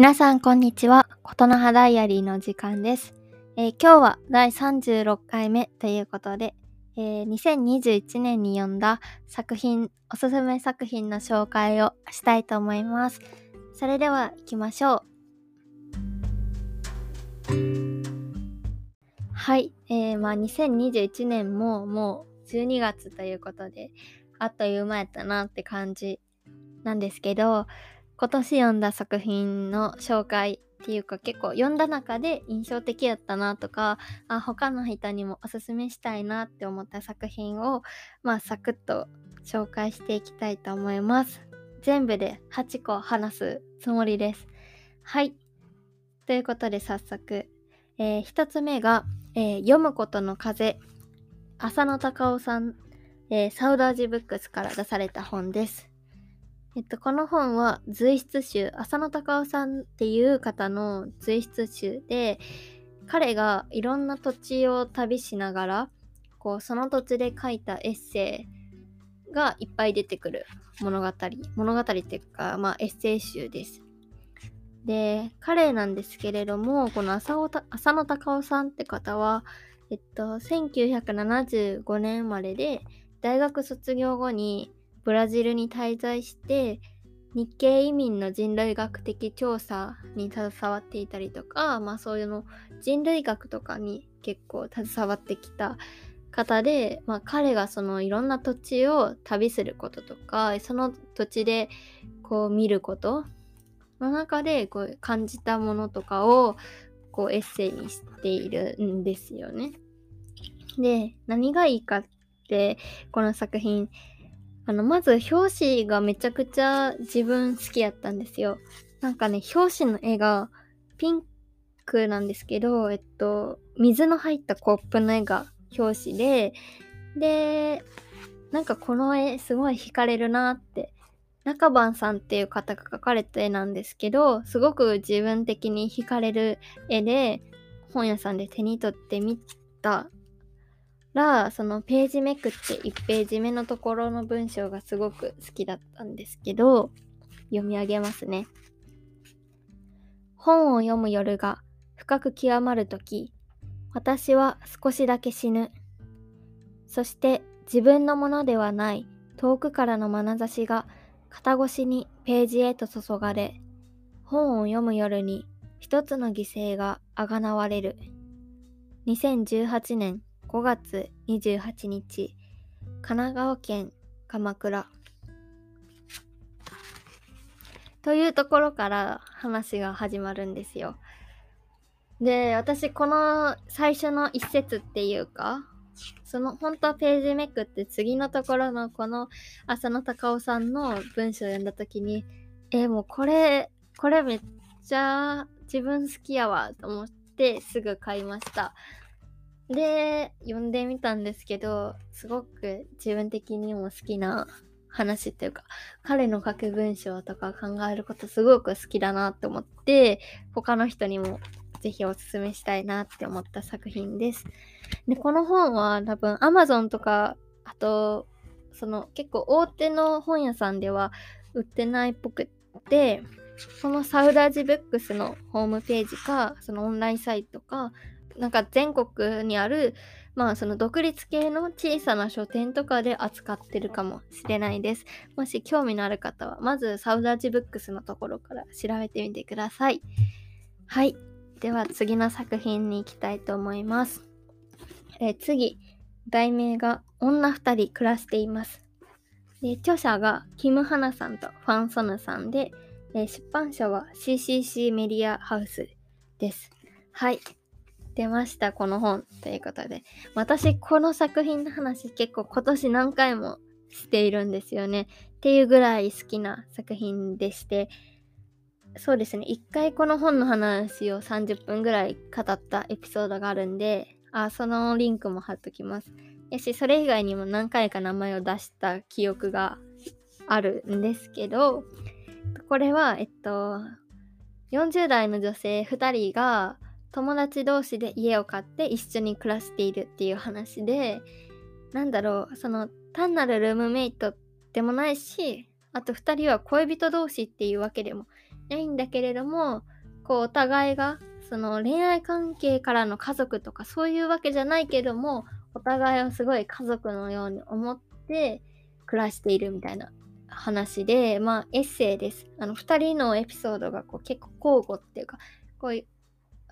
皆さんこんにちは。ことの葉ダイアリーの時間です、えー今日は第36回目ということで、えー2021年に読んだ作品、おすすめ作品の紹介をしたいと思います。それでは行きましょう。はい、えー、まあ2021年ももう12月ということで、あっという間やったなって感じなんですけど、今年読んだ作品の紹介っていうか結構読んだ中で印象的やったなとかあ他の人にもおすすめしたいなって思った作品をまあサクッと紹介していきたいと思います。全部で8個話すつもりです。はい。ということで早速、えー、1つ目が、えー読むことの風。浅野隆夫さん、えーサウダージブックスから出された本です。っと、この本は随筆集、浅野隆夫さんっていう方の随筆集で、彼がいろんな土地を旅しながら、こう、その土地で書いたエッセイがいっぱい出てくる物語。物語っていうか、まあ、エッセイ集です。で、彼なんですけれども、この浅浅野隆夫さんって方は、えっと、1975年生まれで、大学卒業後にブラジルに滞在して日系移民の人類学的調査に携わっていたりとか、まあそういうの人類学とかに結構携わってきた方で、まあ彼がそのいろんな土地を旅することとか、その土地でこう見ることの中でこう感じたものとかをこうエッセイにしているんですよね。で、何がいいかって、この作品、あの、まず表紙がめちゃくちゃ自分好きやったんですよ。なんかね、表紙の絵がピンクなんですけど、えっと、水の入ったコップの絵が表紙で、で、なんかこの絵すごい惹かれるなって。中番さんっていう方が描かれた絵なんですけど、すごく自分的に惹かれる絵で、本屋さんで手に取ってみたらそのページめくって1ページ目のところの文章がすごく好きだったんですけど読み上げますね。本を読む夜が深く極まるとき私は少しだけ死ぬ。そして自分のものではない遠くからの眼差しが肩越しにページへと注がれ本を読む夜に一つの犠牲があがなわれる。2018年5月28日神奈川県鎌倉。というところから話が始まるんですよ。で私この最初の一節っていうかその本当はページめくって次のところのこの浅野隆夫さんの文章を読んだ時にえもうこれこれめっちゃ自分好きやわと思ってすぐ買いました。で、読んでみたんですけど、すごく自分的にも好きな話っていうか、彼の書く文章とか考えることすごく好きだなって思って、他の人にもぜひおすすめしたいなって思った作品です。で、この本は多分 Amazon とか、あと、その結構大手の本屋さんでは売ってないっぽくって、このサウダージブックスのホームページか、そのオンラインサイトか、なんか全国にある、まあその独立系の小さな書店とかで扱ってるかもしれないです。もし興味のある方は、まずサウダージブックスのところから調べてみてください。はい。では次の作品に行きたいと思います。え次、題名が女二人暮らしています。で著者がキム・ハナさんとファン・ソヌさんで、え出版社は CCC メディアハウスです。はい。出ました、この本。ということで。私、この作品の話結構今年何回もしているんですよね。っていうぐらい好きな作品でして、そうですね、一回この本の話を30分ぐらい語ったエピソードがあるんで、あ、そのリンクも貼っときます。やし、それ以外にも何回か名前を出した記憶があるんですけど、これは、えっと、40代の女性2人が友達同士で家を買って一緒に暮らしているっていう話で、なんだろう、その単なるルームメイトでもないし、あと2人は恋人同士っていうわけでもないんだけれどもこうお互いがその恋愛関係からの家族とかそういうわけじゃないけどもお互いをすごい家族のように思って暮らしているみたいな話でまあエッセイです。あの2人のエピソードがこう結構交互っていうかこう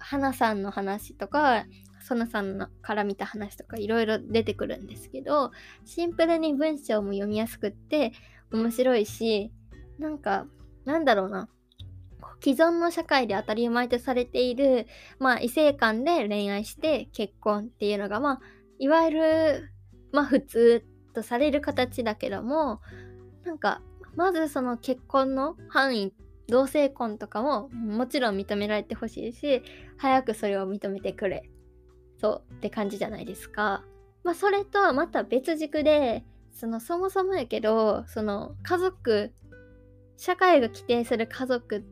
花さんの話とかそのさんのから見た話とかいろいろ出てくるんですけどシンプルに文章も読みやすくって面白いしなんかなんだろうな。既存の社会で当たり前とされている、まあ、異性間で恋愛して結婚っていうのが、まあ、いわゆる、まあ、普通とされる形だけども、なんか、まずその結婚の範囲、同性婚とかももちろん認められてほしいし、早くそれを認めてくれ。そうって感じじゃないですか。まあ、それとはまた別軸で、そのそもそもやけど、その家族、社会が規定する家族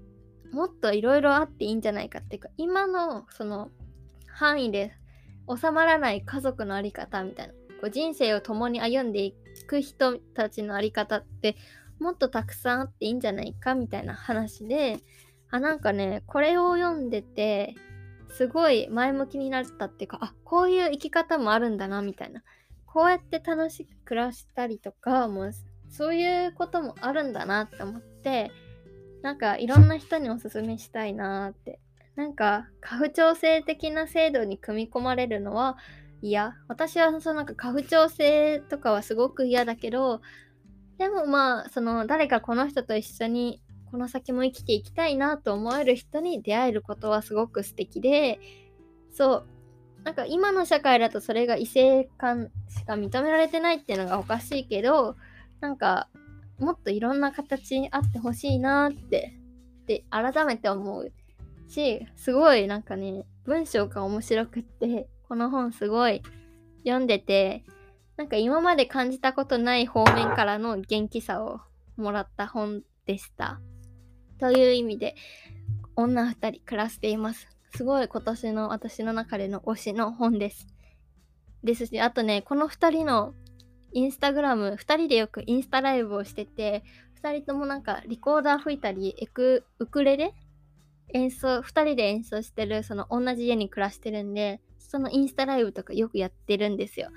もっといろいろあっていいんじゃないかっていうか今のその範囲で収まらない家族の在り方みたいなこう人生を共に歩んでいく人たちの在り方ってもっとたくさんあっていいんじゃないかみたいな話であなんかねこれを読んでてすごい前向きになったっていうかあこういう生き方もあるんだなみたいなこうやって楽しく暮らしたりとかもうそういうこともあるんだなって思ってなんかいろんな人におすすめしたいなって。なんか家父調整的な制度に組み込まれるのは嫌。私はそのなんか家父調整とかはすごく嫌だけど、でもまあその誰かこの人と一緒にこの先も生きていきたいなと思える人に出会えることはすごく素敵で、そう。なんか今の社会だとそれが異性間しか認められてないっていうのがおかしいけど、なんかもっといろんな形あってほしいなってで改めて思うしすごいなんかね文章が面白くってこの本すごい読んでてなんか今まで感じたことない方面からの元気さをもらった本でした。という意味で女2人暮らしています。すごい今年の私の中での推しの本です。ですし、あとね、この2人のインスタグラム、2人でよくインスタライブをしてて、2人ともなんかリコーダー吹いたり、エクウクレレ？演奏、2人で演奏してる、その同じ家に暮らしてるんで、そのインスタライブとかよくやってるんですよ。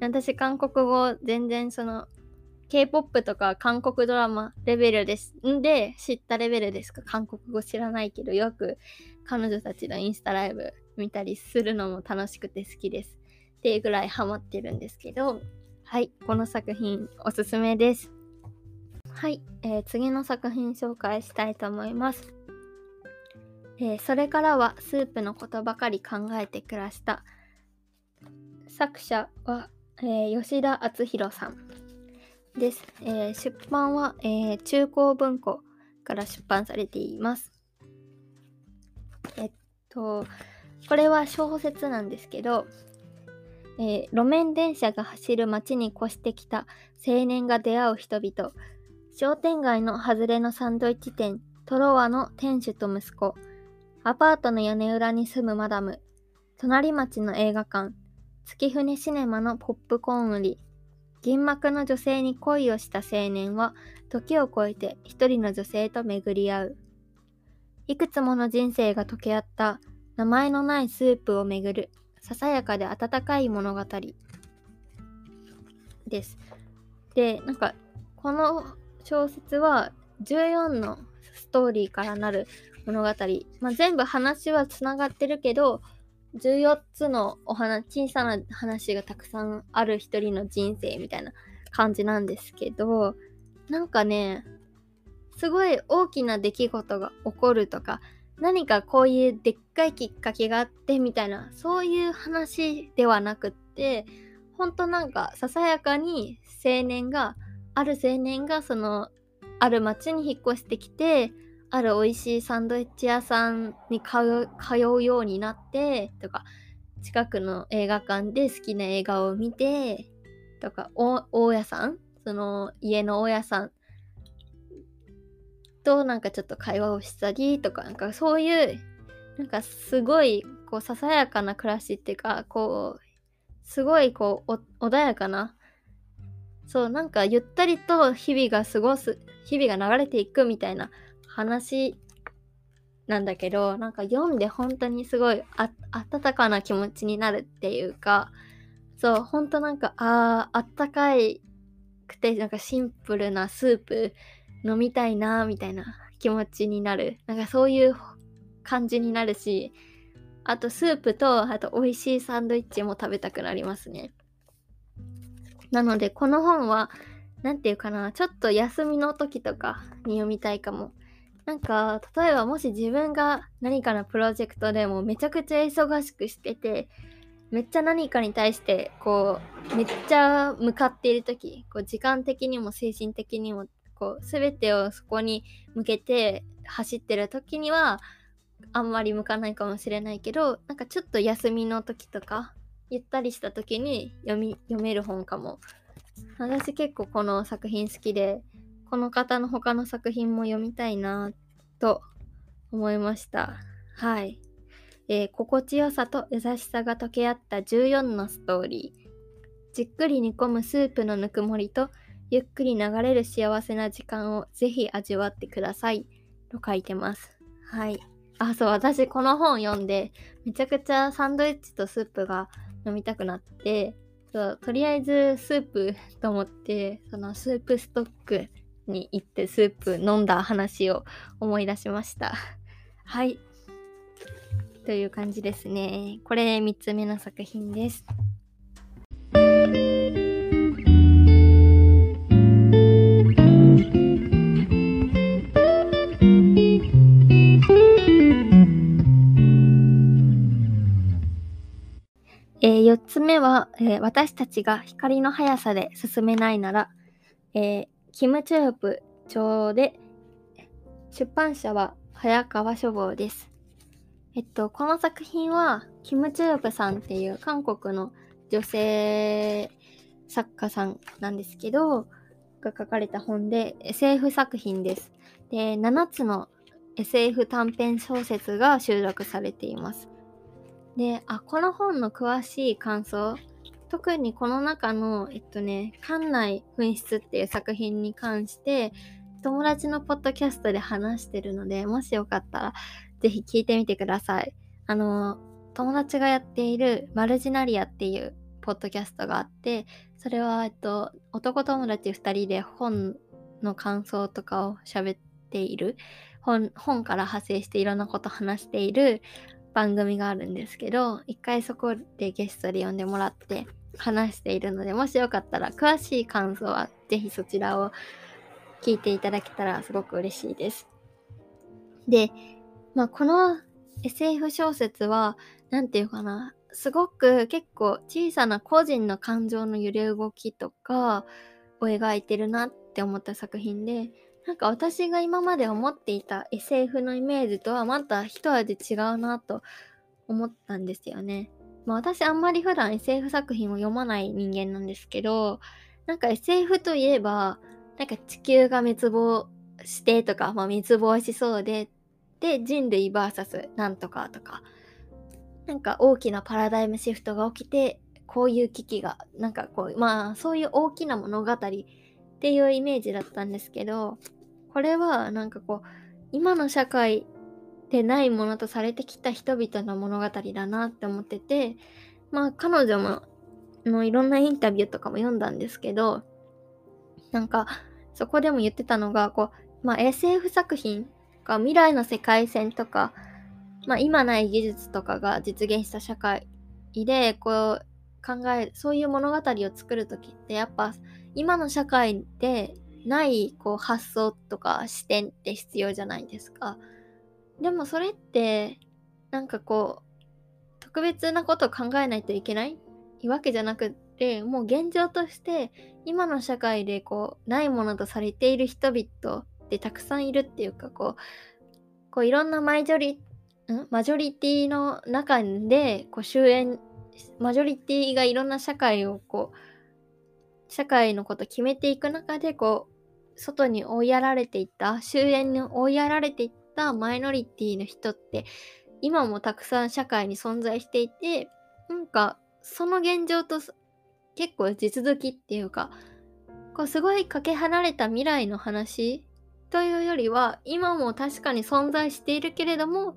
私、韓国語全然その K-POP とか韓国ドラマレベルです。んで、知ったレベルですか？韓国語知らないけど、よく彼女たちのインスタライブ見たりするのも楽しくて好きです。っていうぐらいハマってるんですけど、はい、この作品おすすめです。はい、えー、次の作品紹介したいと思います。えー、それからはスープのことばかり考えて暮らした作者は、えー、吉田敦弘さんです、えー、出版は、え中高文庫から出版されています。えっとこれは小説なんですけどえ、路面電車が走る街に越してきた青年が出会う人々。商店街の外れのサンドイッチ店トロワの店主と息子。アパートの屋根裏に住むマダム。隣町の映画館。月船シネマのポップコーン売り銀幕の女性に恋をした青年は時を超えて一人の女性と巡り合ういくつもの人生が溶け合った名前のないスープを巡るささやかで温かい物語です。で、なんか、この小説は14のストーリーからなる物語。まあ、全部話はつながってるけど、14つのお話、小さな話がたくさんある一人の人生みたいな感じなんですけど、なんかね、すごい大きな出来事が起こるとか、何かこういうでっかいきっかけがあってみたいなそういう話ではなくってほんとなんかささやかに青年がある青年がそのある町に引っ越してきてある美味しいサンドイッチ屋さんに通うようになってとか近くの映画館で好きな映画を見てとか大家さんその家の大家さんとなんかちょっと会話をしたりとかなんかそういうなんかすごいこうささやかな暮らしっていうかこうすごいこう穏やかなそうなんかゆったりと日々が過ごす日々が流れていくみたいな話なんだけどなんか読んで本当にすごいあ温かな気持ちになるっていうかそう本当なんかああったかいくてなんかシンプルなスープ飲みたいなみたいな気持ちになる。なんかそういう感じになるしあとスープとあと美味しいサンドイッチも食べたくなりますね。なのでこの本は何て言うかなちょっと休みの時とかに読みたいかも。なんか例えばもし自分が何かのプロジェクトでもめちゃくちゃ忙しくしててめっちゃ何かに対してこうめっちゃ向かっている時こう時間的にも精神的にもこう全てをそこに向けて走ってる時にはあんまり向かないかもしれないけどなんかちょっと休みの時とかゆったりした時に読み読める本かも。私結構この作品好きでこの方の他の作品も読みたいなと思いました。はい。えー、心地よさと優しさが溶け合った14のストーリー。じっくり煮込むスープのぬくもりとゆっくり流れる幸せな時間をぜひ味わってください。と書いてます。はい。あそう私この本読んでめちゃくちゃサンドイッチとスープが飲みたくなってそうとりあえずスープと思ってそのスープストックに行ってスープ飲んだ話を思い出しましたはいという感じですね。これ3つ目の作品です。えー、4つ目は、えー、私たちが光の速さで進めないなら、えー、キム・チョヨプ町で出版社は早川書房です。えっと、この作品は、キム・チュープさんっていう韓国の女性作家さんなんですけど、が書かれた本で SF 作品です。で、7つの SF 短編小説が収録されています。で、あ、この本の詳しい感想、特にこの中の、えっとね、館内紛失っていう作品に関して、友達のポッドキャストで話してるので、もしよかったらぜひ聞いてみてください。あの、友達がやっているマルジナリアっていうポッドキャストがあって、それは、えっと、男友達2人で本の感想とかを喋っている本、本から派生していろんなこと話している番組があるんですけど、一回そこでゲストで呼んでもらって話しているので、もしよかったら詳しい感想はぜひそちらを聞いていただけたらすごく嬉しいです。で、まあ、この SF 小説は、何て言うかな、すごく結構小さな個人の感情の揺れ動きとかを描いてるなって思った作品で、なんか私が今まで思っていた SF のイメージとはまた一味違うなと思ったんですよね。まあ私あんまり普段 SF 作品を読まない人間なんですけど、なんか SF といえば、なんか地球が滅亡してとか、まあ滅亡しそうでで人類 VS なんとかとかなんか大きなパラダイムシフトが起きてこういう危機がなんかこうまあそういう大きな物語っていうイメージだったんですけどこれはなんかこう今の社会でないものとされてきた人々の物語だなって思っててまあ彼女ものいろんなインタビューとかも読んだんですけどなんかそこでも言ってたのがこう、まあ、SF 作品か未来の世界線とか、まあ、今ない技術とかが実現した社会でこう考えそういう物語を作る時ってやっぱ今の社会でないこう発想とか視点って必要じゃないですか。でもそれってなんかこう特別なことを考えないといけない？わけじゃなくってもう現状として今の社会でこうないものとされている人々ってたくさんいるっていうかこうこういろんなマイジョリん？マジョリティの中でこう終焉マジョリティがいろんな社会をこう社会のこと決めていく中でこう外に追いやられていった終焉に追いやられていったマイノリティの人って今もたくさん社会に存在していてなんかその現状と結構地続きっていうかこうすごいかけ離れた未来の話というよりは今も確かに存在しているけれども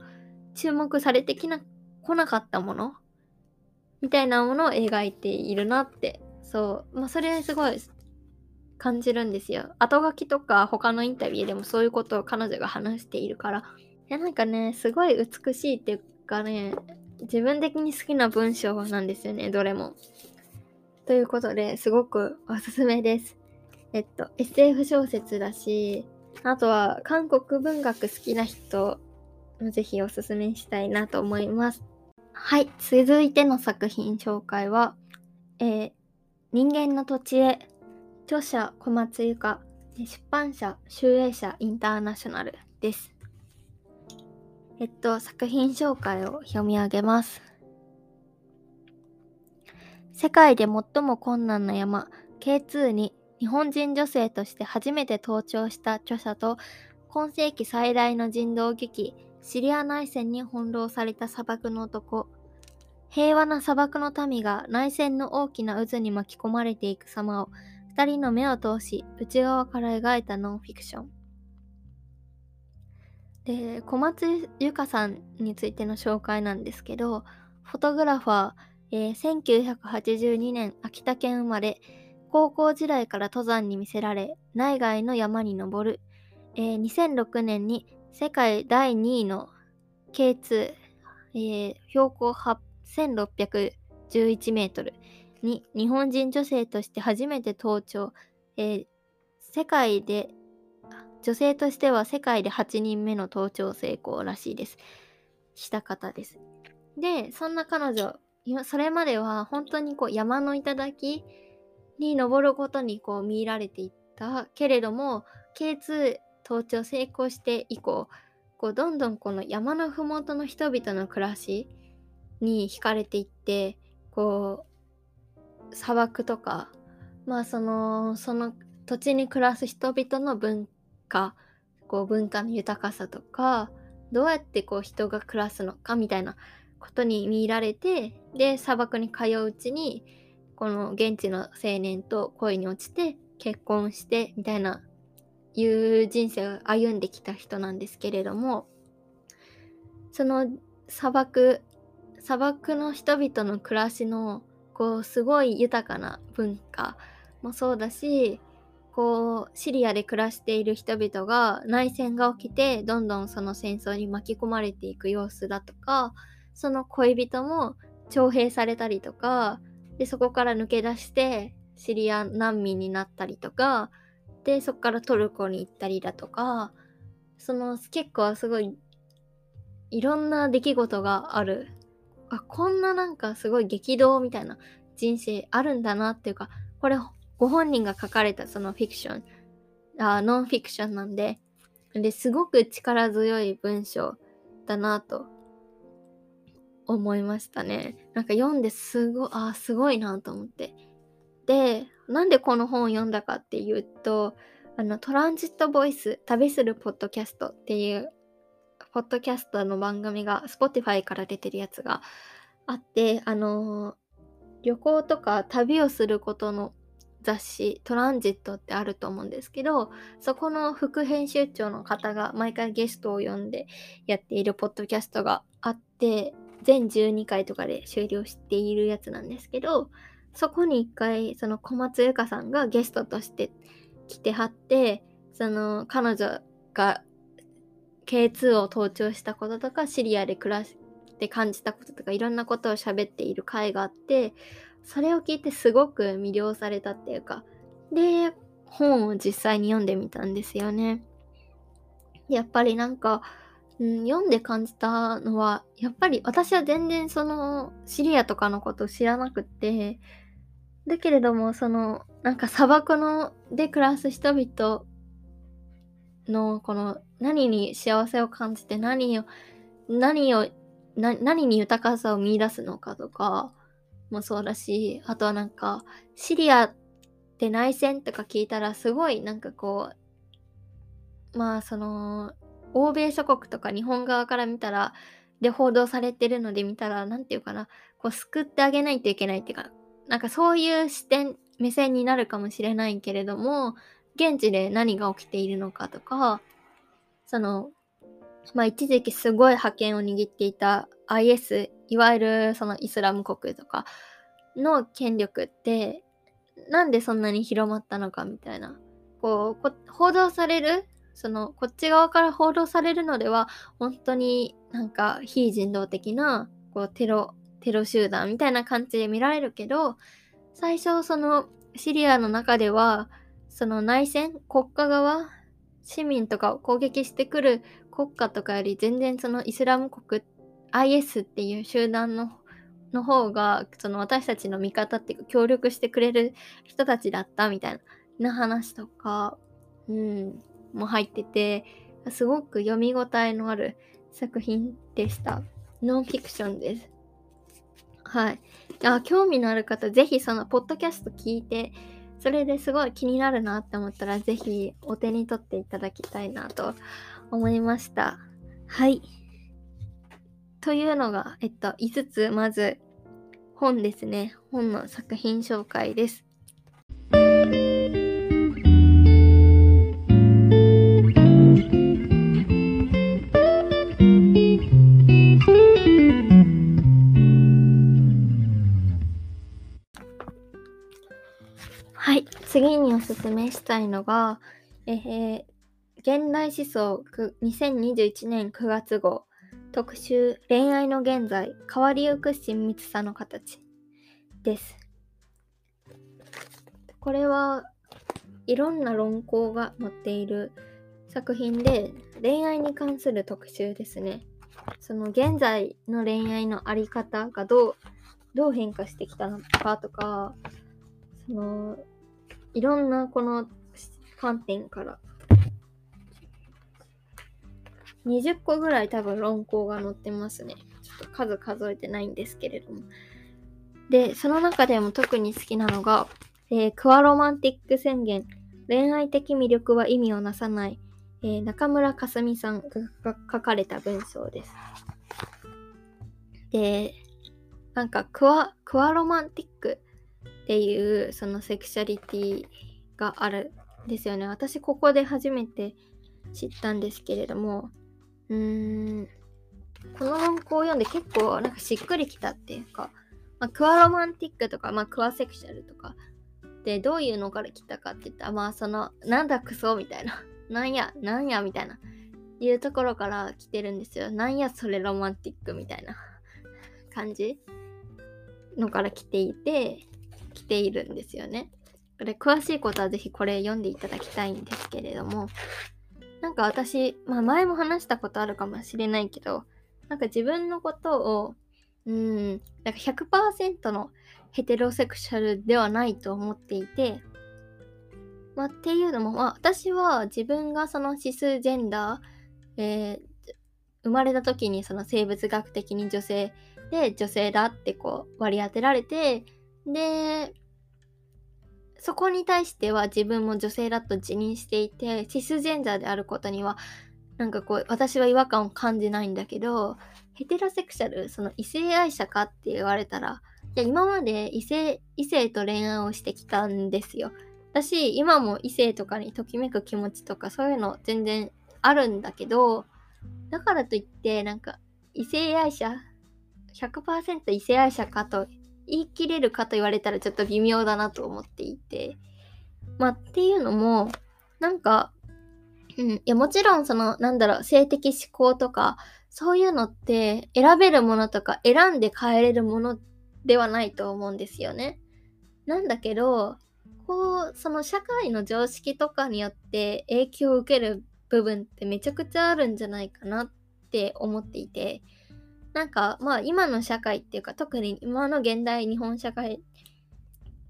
注目されてきな来なかったものみたいなものを描いているなって。そう。まあそれはすごい感じるんですよ。後書きとか他のインタビューでもそういうことを彼女が話しているから。いやなんかねすごい美しいっていうかね自分的に好きな文章なんですよねどれも。ということですごくおすすめです。えっと SF 小説だしあとは韓国文学好きな人もぜひおすすめしたいなと思います。はい、続いての作品紹介は、えー、人間の土地へ、著者小松由香、出版社集英社インターナショナルです。えっと、作品紹介を読み上げます。世界で最も困難な山、K2 に日本人女性として初めて登頂した著者と、今世紀最大の人道劇、シリア内戦に翻弄された砂漠の男、平和な砂漠の民が内戦の大きな渦に巻き込まれていく様を二人の目を通し内側から描いたノンフィクション。で小松由香さんについての紹介なんですけどフォトグラファー、えー、1982年秋田県生まれ。高校時代から登山に魅せられ内外の山に登る、えー、2006年に世界第2位の K2、えー、標高1611メートル。に日本人女性として初めて登頂、えー、世界で女性としては世界で8人目の登頂成功らしいです。した方です。で、そんな彼女、それまでは本当にこう山の頂に登ることにこう見入られていったけれども、K2 登頂成功して以降、こうどんどんこの山の麓の人々の暮らしに惹かれていってこう砂漠とかまあそのその土地に暮らす人々の文化こう文化の豊かさとかどうやってこう人が暮らすのかみたいなことに見入られてで砂漠に通ううちにこの現地の青年と恋に落ちて結婚してみたいないう人生を歩んできた人なんですけれどもその砂漠砂漠の人々の暮らしのこうすごい豊かな文化もそうだしこうシリアで暮らしている人々が内戦が起きてどんどんその戦争に巻き込まれていく様子だとかその恋人も徴兵されたりとかでそこから抜け出してシリア難民になったりとかでそこからトルコに行ったりだとかその結構すごいいろんな出来事があるあこんななんかすごい激動みたいな人生あるんだなっていうかこれご本人が書かれたそのフィクションあノンフィクションなんでですごく力強い文章だなと思いましたね。なんか読んですごあすごいなと思って。でなんでこの本を読んだかっていうとあのトランジットボイス旅するポッドキャストっていうポッドキャストの番組が Spotify から出てるやつがあって、あのー、旅行とか旅をすることの雑誌トランジットってあると思うんですけどそこの副編集長の方が毎回ゲストを呼んでやっているポッドキャストがあって全12回とかで終了しているやつなんですけどそこに1回その小松由香さんがゲストとして来てはってその彼女が K2 を登頂したこととかシリアで暮らして感じたこととかいろんなことを喋っている回があってそれを聞いてすごく魅了されたっていうかで本を実際に読んでみたんですよね。やっぱりなんか、うん、読んで感じたのはやっぱり私は全然そのシリアとかのことを知らなくってだけれどもそのなんか砂漠ので暮らす人々のこの何に幸せを感じて何を何を何に豊かさを見出すのかとかもそうだしあとはなんかシリアって内戦とか聞いたらすごいなんかこうまあその欧米諸国とか日本側から見たらで報道されてるので見たら何て言うかなこう救ってあげないといけないっていうかなんかそういう視点目線になるかもしれないけれども現地で何が起きているのかとかそのまあ一時期すごい覇権を握っていた IS いわゆるそのイスラム国とかの権力ってなんでそんなに広まったのかみたいな。こう報道されるそのこっち側から報道されるのでは本当になんか非人道的なこうテロテロ集団みたいな感じで見られるけど最初そのシリアの中ではその内戦国家側市民とかを攻撃してくる国家とかより全然そのイスラム国 IS っていう集団のの方がその私たちの味方っていうか協力してくれる人たちだったみたいな話とか、うん、も入っててすごく読み応えのある作品でした。ノンフィクションです。はい。あ興味のある方、ぜひそのポッドキャスト聞いて、それですごい気になるなって思ったら、是非お手に取っていただきたいなと思いました。はい。というのが、えっと、5つ、まず、本ですね。本の作品紹介です。次におすすめしたいのが、えー、現代思想2021年9月号特集恋愛の現在変わりゆく親密さの形です。これはいろんな論考が載っている作品で恋愛に関する特集ですね。その現在の恋愛のあり方がどうどう変化してきたのかとかそのいろんなこの観点から20個ぐらい多分論考が載ってますね。ちょっと数数えてないんですけれども。で、その中でも特に好きなのが、えー、クワロマンティック宣言、恋愛的魅力は意味をなさない、えー、中村かすみさんが書かれた文章です。で、なんかクワ、クワロマンティックっていうそのセクシャリティがあるんですよね。私ここで初めて知ったんですけれども、うーん、この論考を読んで結構なんかしっくりきたっていうか、まあ、クワロマンティックとか、まあ、クワセクシャルとかでどういうのから来たかって言ったら、まあその、なんだクソみたいな、なんや、なんやみたいな、いうところから来てるんですよ。なんやそれロマンティックみたいな感じのから来ていて、来ているんですよね。これ詳しいことはぜひこれ読んでいただきたいんですけれども、なんか私、まあ前も話したことあるかもしれないけど、なんか自分のことを、うん、なんか100%のヘテロセクシャルではないと思っていて、まあっていうのも、まあ私は自分がそのシスジェンダー、えー、生まれた時にその生物学的に女性で女性だってこう割り当てられて、で、そこに対しては自分も女性だと自認していて、シスジェンダーであることには、なんかこう、私は違和感を感じないんだけど、ヘテロセクシャル、その異性愛者かって言われたら、いや、今まで異性、異性と恋愛をしてきたんですよ。私、今も異性とかにときめく気持ちとか、そういうの全然あるんだけど、だからといって、なんか、異性愛者、100%異性愛者かと言い切れるかと言われたらちょっと微妙だなと思っていて。まあっていうのも、なんか、うん、いやもちろんその、なんだろう、性的思考とか、そういうのって選べるものとか選んで変えれるものではないと思うんですよね。なんだけど、こう、その社会の常識とかによって影響を受ける部分ってめちゃくちゃあるんじゃないかなって思っていて、なんかまあ今の社会っていうか特に今の現代日本社会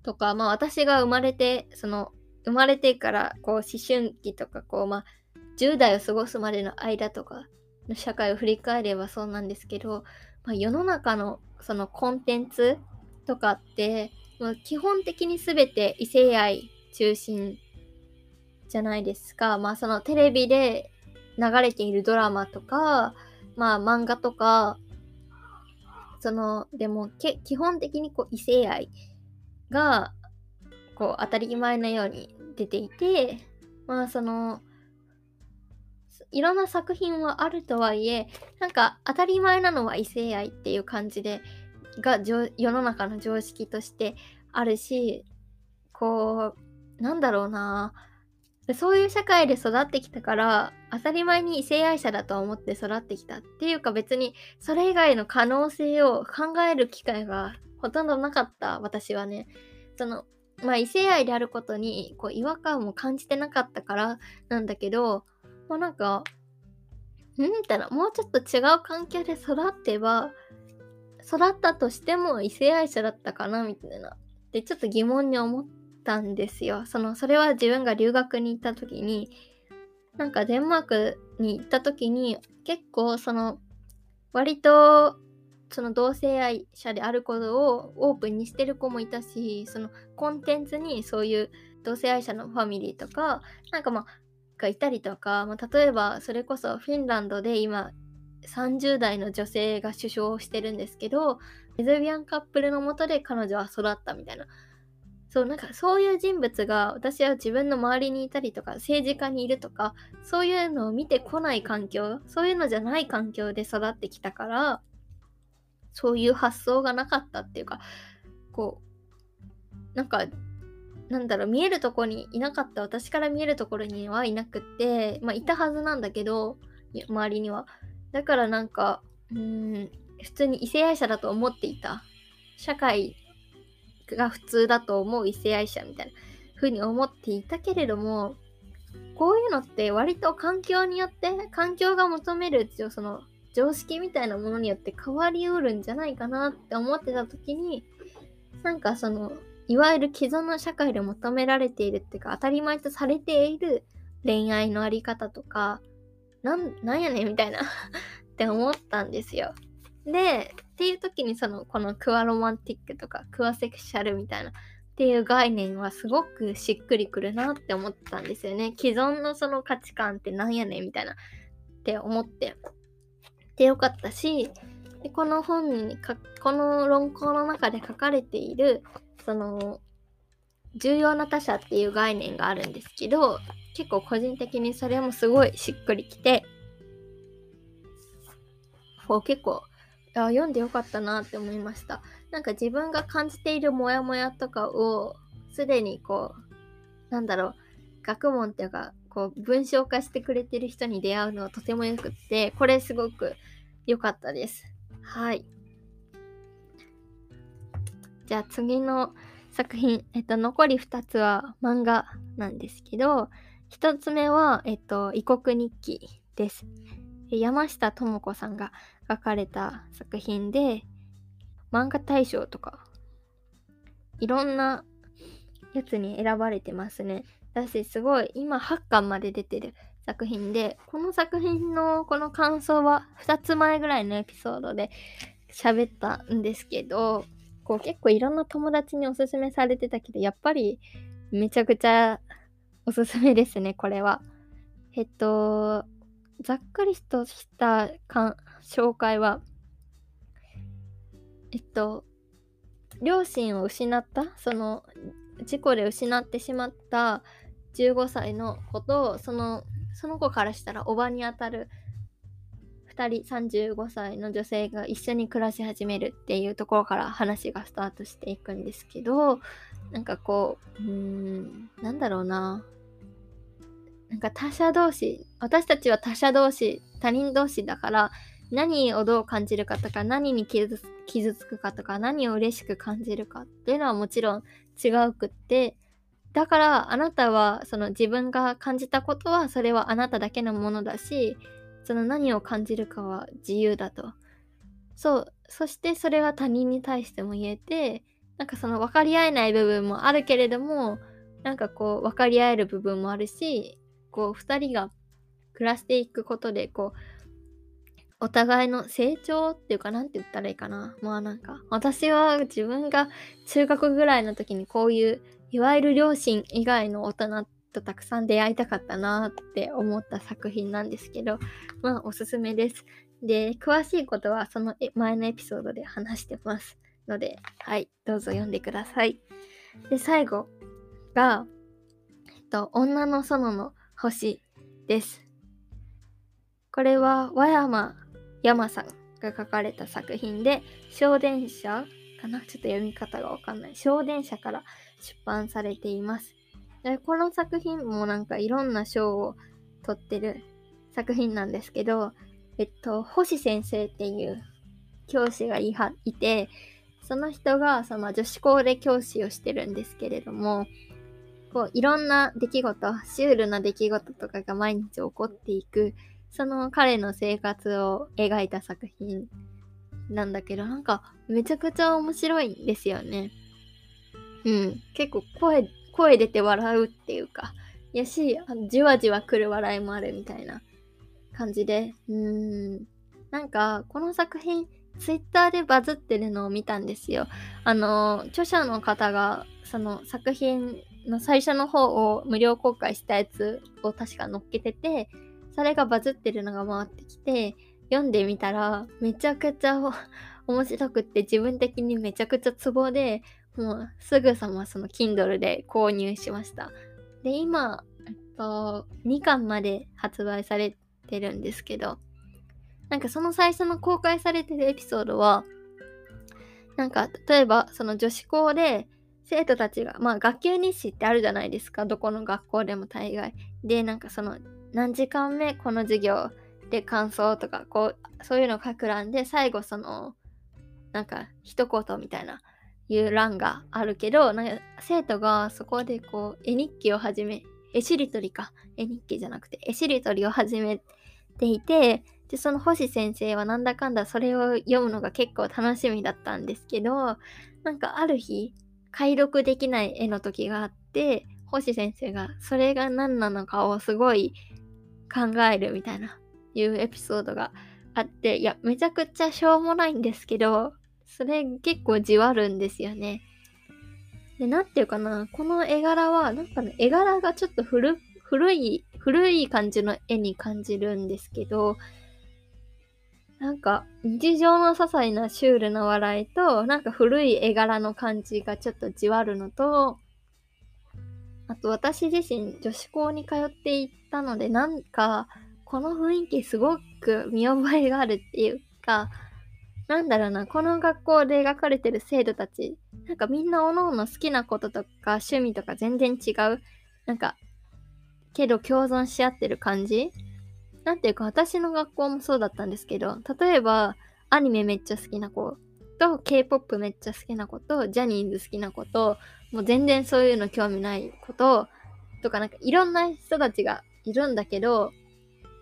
とかまあ私が生まれてその生まれてからこう思春期とかこうまあ10代を過ごすまでの間とかの社会を振り返ればそうなんですけど、まあ、世の中のそのコンテンツとかって、まあ、基本的に全て異性愛中心じゃないですか。まあそのテレビで流れているドラマとか、まあ漫画とか、その、でも、基本的にこう異性愛が、こう当たり前のように出ていて、まあそのいろんな作品はあるとはいえなんか当たり前なのは異性愛っていう感じでが世の中の常識としてあるしこうなんだろうな。そういう社会で育ってきたから当たり前に異性愛者だと思って育ってきたっていうか別にそれ以外の可能性を考える機会がほとんどなかった私はね。そのまあ異性愛であることにこう違和感も感じてなかったからなんだけどまあなんかん？みたいなもうちょっと違う環境で育ってば育ったとしても異性愛者だったかなみたいな。でちょっと疑問に思ったんですよ。そのそれは自分が留学に行った時になんかデンマークに行った時に結構その割とその同性愛者であることをオープンにしてる子もいたしそのコンテンツにそういう同性愛者のファミリーとかなんかまあがいたりとか、まあ、例えばそれこそフィンランドで今30代の女性が首相をしてるんですけどレズビアンカップルのもとで彼女は育ったみたいなそうなんかそういう人物が私は自分の周りにいたりとか政治家にいるとかそういうのを見てこない環境そういうのじゃない環境で育ってきたからそういう発想がなかったっていうかこうなんかなんだろう見えるとこにいなかった私から見えるところにはいなくってまあいたはずなんだけど周りには。だからなんかうん普通に異性愛者だと思っていた。社会が普通だと思う異性愛者みたいな風に思っていたけれどもこういうのって割と環境によって環境が求めるその常識みたいなものによって変わりうるんじゃないかなって思ってた時になんかそのいわゆる既存の社会で求められているっていうか当たり前とされている恋愛のあり方とかなんなんやねんみたいな って思ったんですよ。でっていう時にそのこのクアロマンティックとかクアセクシャルみたいなっていう概念はすごくしっくりくるなって思ったんですよね。既存のその価値観ってなんやねんみたいなって思ってでよかったしでこの本にかこの論考の中で書かれているその重要な他者っていう概念があるんですけど結構個人的にそれもすごいしっくりきてこう結構あ読んでよかったなって思いました。なんか自分が感じているモヤモヤとかをすでにこうなんだろう学問っていうかこう文章化してくれてる人に出会うのはとてもよくってこれすごく良かったです。はい。じゃあ次の作品、えっと、残り2つは漫画なんですけど、1つ目は、えっと、異国日記です。山下智子さんが書かれた作品で漫画大賞とかいろんなやつに選ばれてますね。だしすごい今8巻まで出てる作品でこの作品のこの感想は2つ前ぐらいのエピソードで喋ったんですけどこう結構いろんな友達におすすめされてたけどやっぱりめちゃくちゃおすすめですねこれは。えっとざっくりとした紹介は、えっと、両親を失った、その、事故で失ってしまった15歳の子と、その、その子からしたらおばにあたる2人35歳の女性が一緒に暮らし始めるっていうところから話がスタートしていくんですけどなんかこううーんなんだろうな。なんか他者同士私たちは他者同士他人同士だから何をどう感じるかとか何に傷つくかとか何を嬉しく感じるかっていうのはもちろん違うくってだからあなたはその自分が感じたことはそれはあなただけのものだしその何を感じるかは自由だと。そうそしてそれは他人に対しても言えてなんかその分かり合えない部分もあるけれどもなんかこう分かり合える部分もあるしこう2人が暮らしていくことでこうお互いの成長っていうか何て言ったらいいかな。まあなんか私は自分が中学ぐらいの時にこういういわゆる両親以外の大人とたくさん出会いたかったなって思った作品なんですけどまあおすすめです。で詳しいことはその前のエピソードで話してますのではいどうぞ読んでください。で最後がえっと、女の園の星です。これは和山山さんが書かれた作品で、小電車かな？ちょっと読み方がわかんない。小電車から出版されています。でこの作品もなんかいろんな賞を取ってる作品なんですけど、えっと、星先生っていう教師がいいて、その人がその女子校で教師をしてるんですけれども、こういろんな出来事、シュールな出来事とかが毎日起こっていく、その彼の生活を描いた作品なんだけど、なんかめちゃくちゃ面白いんですよね。うん。結構声、声出て笑うっていうか、やし、じわじわ来る笑いもあるみたいな感じで、うーん。なんか、この作品、ツイッターでバズってるのを見たんですよ。あの、著者の方が、その作品の最初の方を無料公開したやつを確か載っけてて、それがバズってるのが回ってきて、読んでみたら、めちゃくちゃ 面白くって自分的にめちゃくちゃツボで、もうすぐさまその Kindle で購入しました。で、今、えっと、2巻まで発売されてるんですけど、なんかその最初の公開されてるエピソードは、なんか例えばその女子校で生徒たちが、まあ学級日誌ってあるじゃないですか、どこの学校でも大概。で、なんかその何時間目この授業で感想とか、こう、そういうのを書く欄で最後その、なんか一言みたいないう欄があるけど、なんか生徒がそこでこう絵日記を始め、絵しりとりか、絵日記じゃなくて絵しりとりを始めていて、で、その星先生はなんだかんだそれを読むのが結構楽しみだったんですけど、なんかある日、解読できない絵の時があって、星先生がそれが何なのかをすごい考えるみたいないうエピソードがあって、いや、めちゃくちゃしょうもないんですけど、それ結構じわるんですよね。で、なんていうかな、この絵柄は、なんかね、絵柄がちょっと古、古い、古い感じの絵に感じるんですけど、なんか、日常の些細なシュールな笑いと、なんか古い絵柄の感じがちょっとじわるのと、あと私自身女子校に通っていたので、なんか、この雰囲気すごく見覚えがあるっていうか、なんだろうな、この学校で描かれてる生徒たち、なんかみんなおのおの好きなこととか趣味とか全然違う。なんか、けど共存し合ってる感じ？なんていうか私の学校もそうだったんですけど、例えばアニメめっちゃ好きな子と K-POP めっちゃ好きな子とジャニーズ好きな子と、もう全然そういうの興味ない子と、とかなんかいろんな人たちがいるんだけど、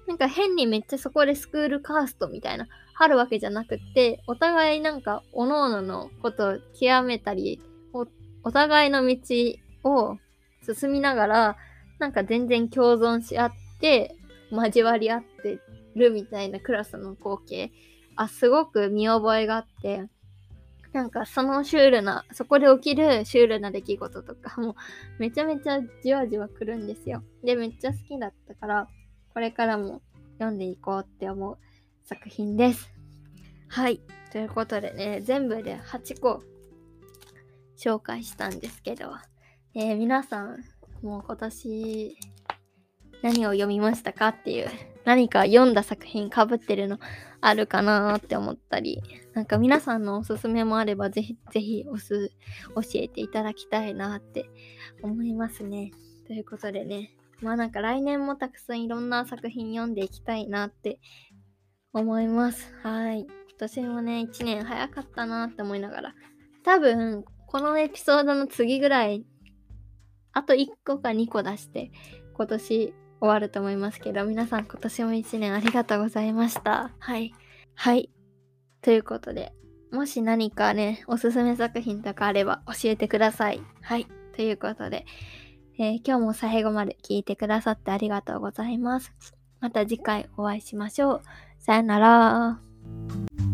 なんか変にめっちゃそこでスクールカーストみたいなあるわけじゃなくって、お互いなんか、おのおののことを極めたり、お、お互いの道を進みながら、なんか全然共存し合って、交わり合ってるみたいなクラスの光景、あ、すごく見覚えがあって、なんかそのシュールな、そこで起きるシュールな出来事とか もめちゃめちゃじわじわ来るんですよ。で、めっちゃ好きだったから、これからも読んでいこうって思う作品です。はい。ということでね、全部で8個紹介したんですけど、えー、皆さん、もう今年何を読みましたかっていう、何か読んだ作品かぶってるのあるかなって思ったり、なんか皆さんのおすすめもあれば、ぜひぜひおす教えていただきたいなって思いますね。ということでね、まあなんか来年もたくさんいろんな作品読んでいきたいなって思います。はい。今年もね、1年早かったなって思いながら。多分、このエピソードの次ぐらい、あと1個か2個出して、今年終わると思いますけど、皆さん今年も1年ありがとうございました。はい。はい。ということで、もし何かね、おすすめ作品とかあれば教えてください。はい。ということで、えー、今日も最後まで聞いてくださってありがとうございます。また次回お会いしましょう。さよなら。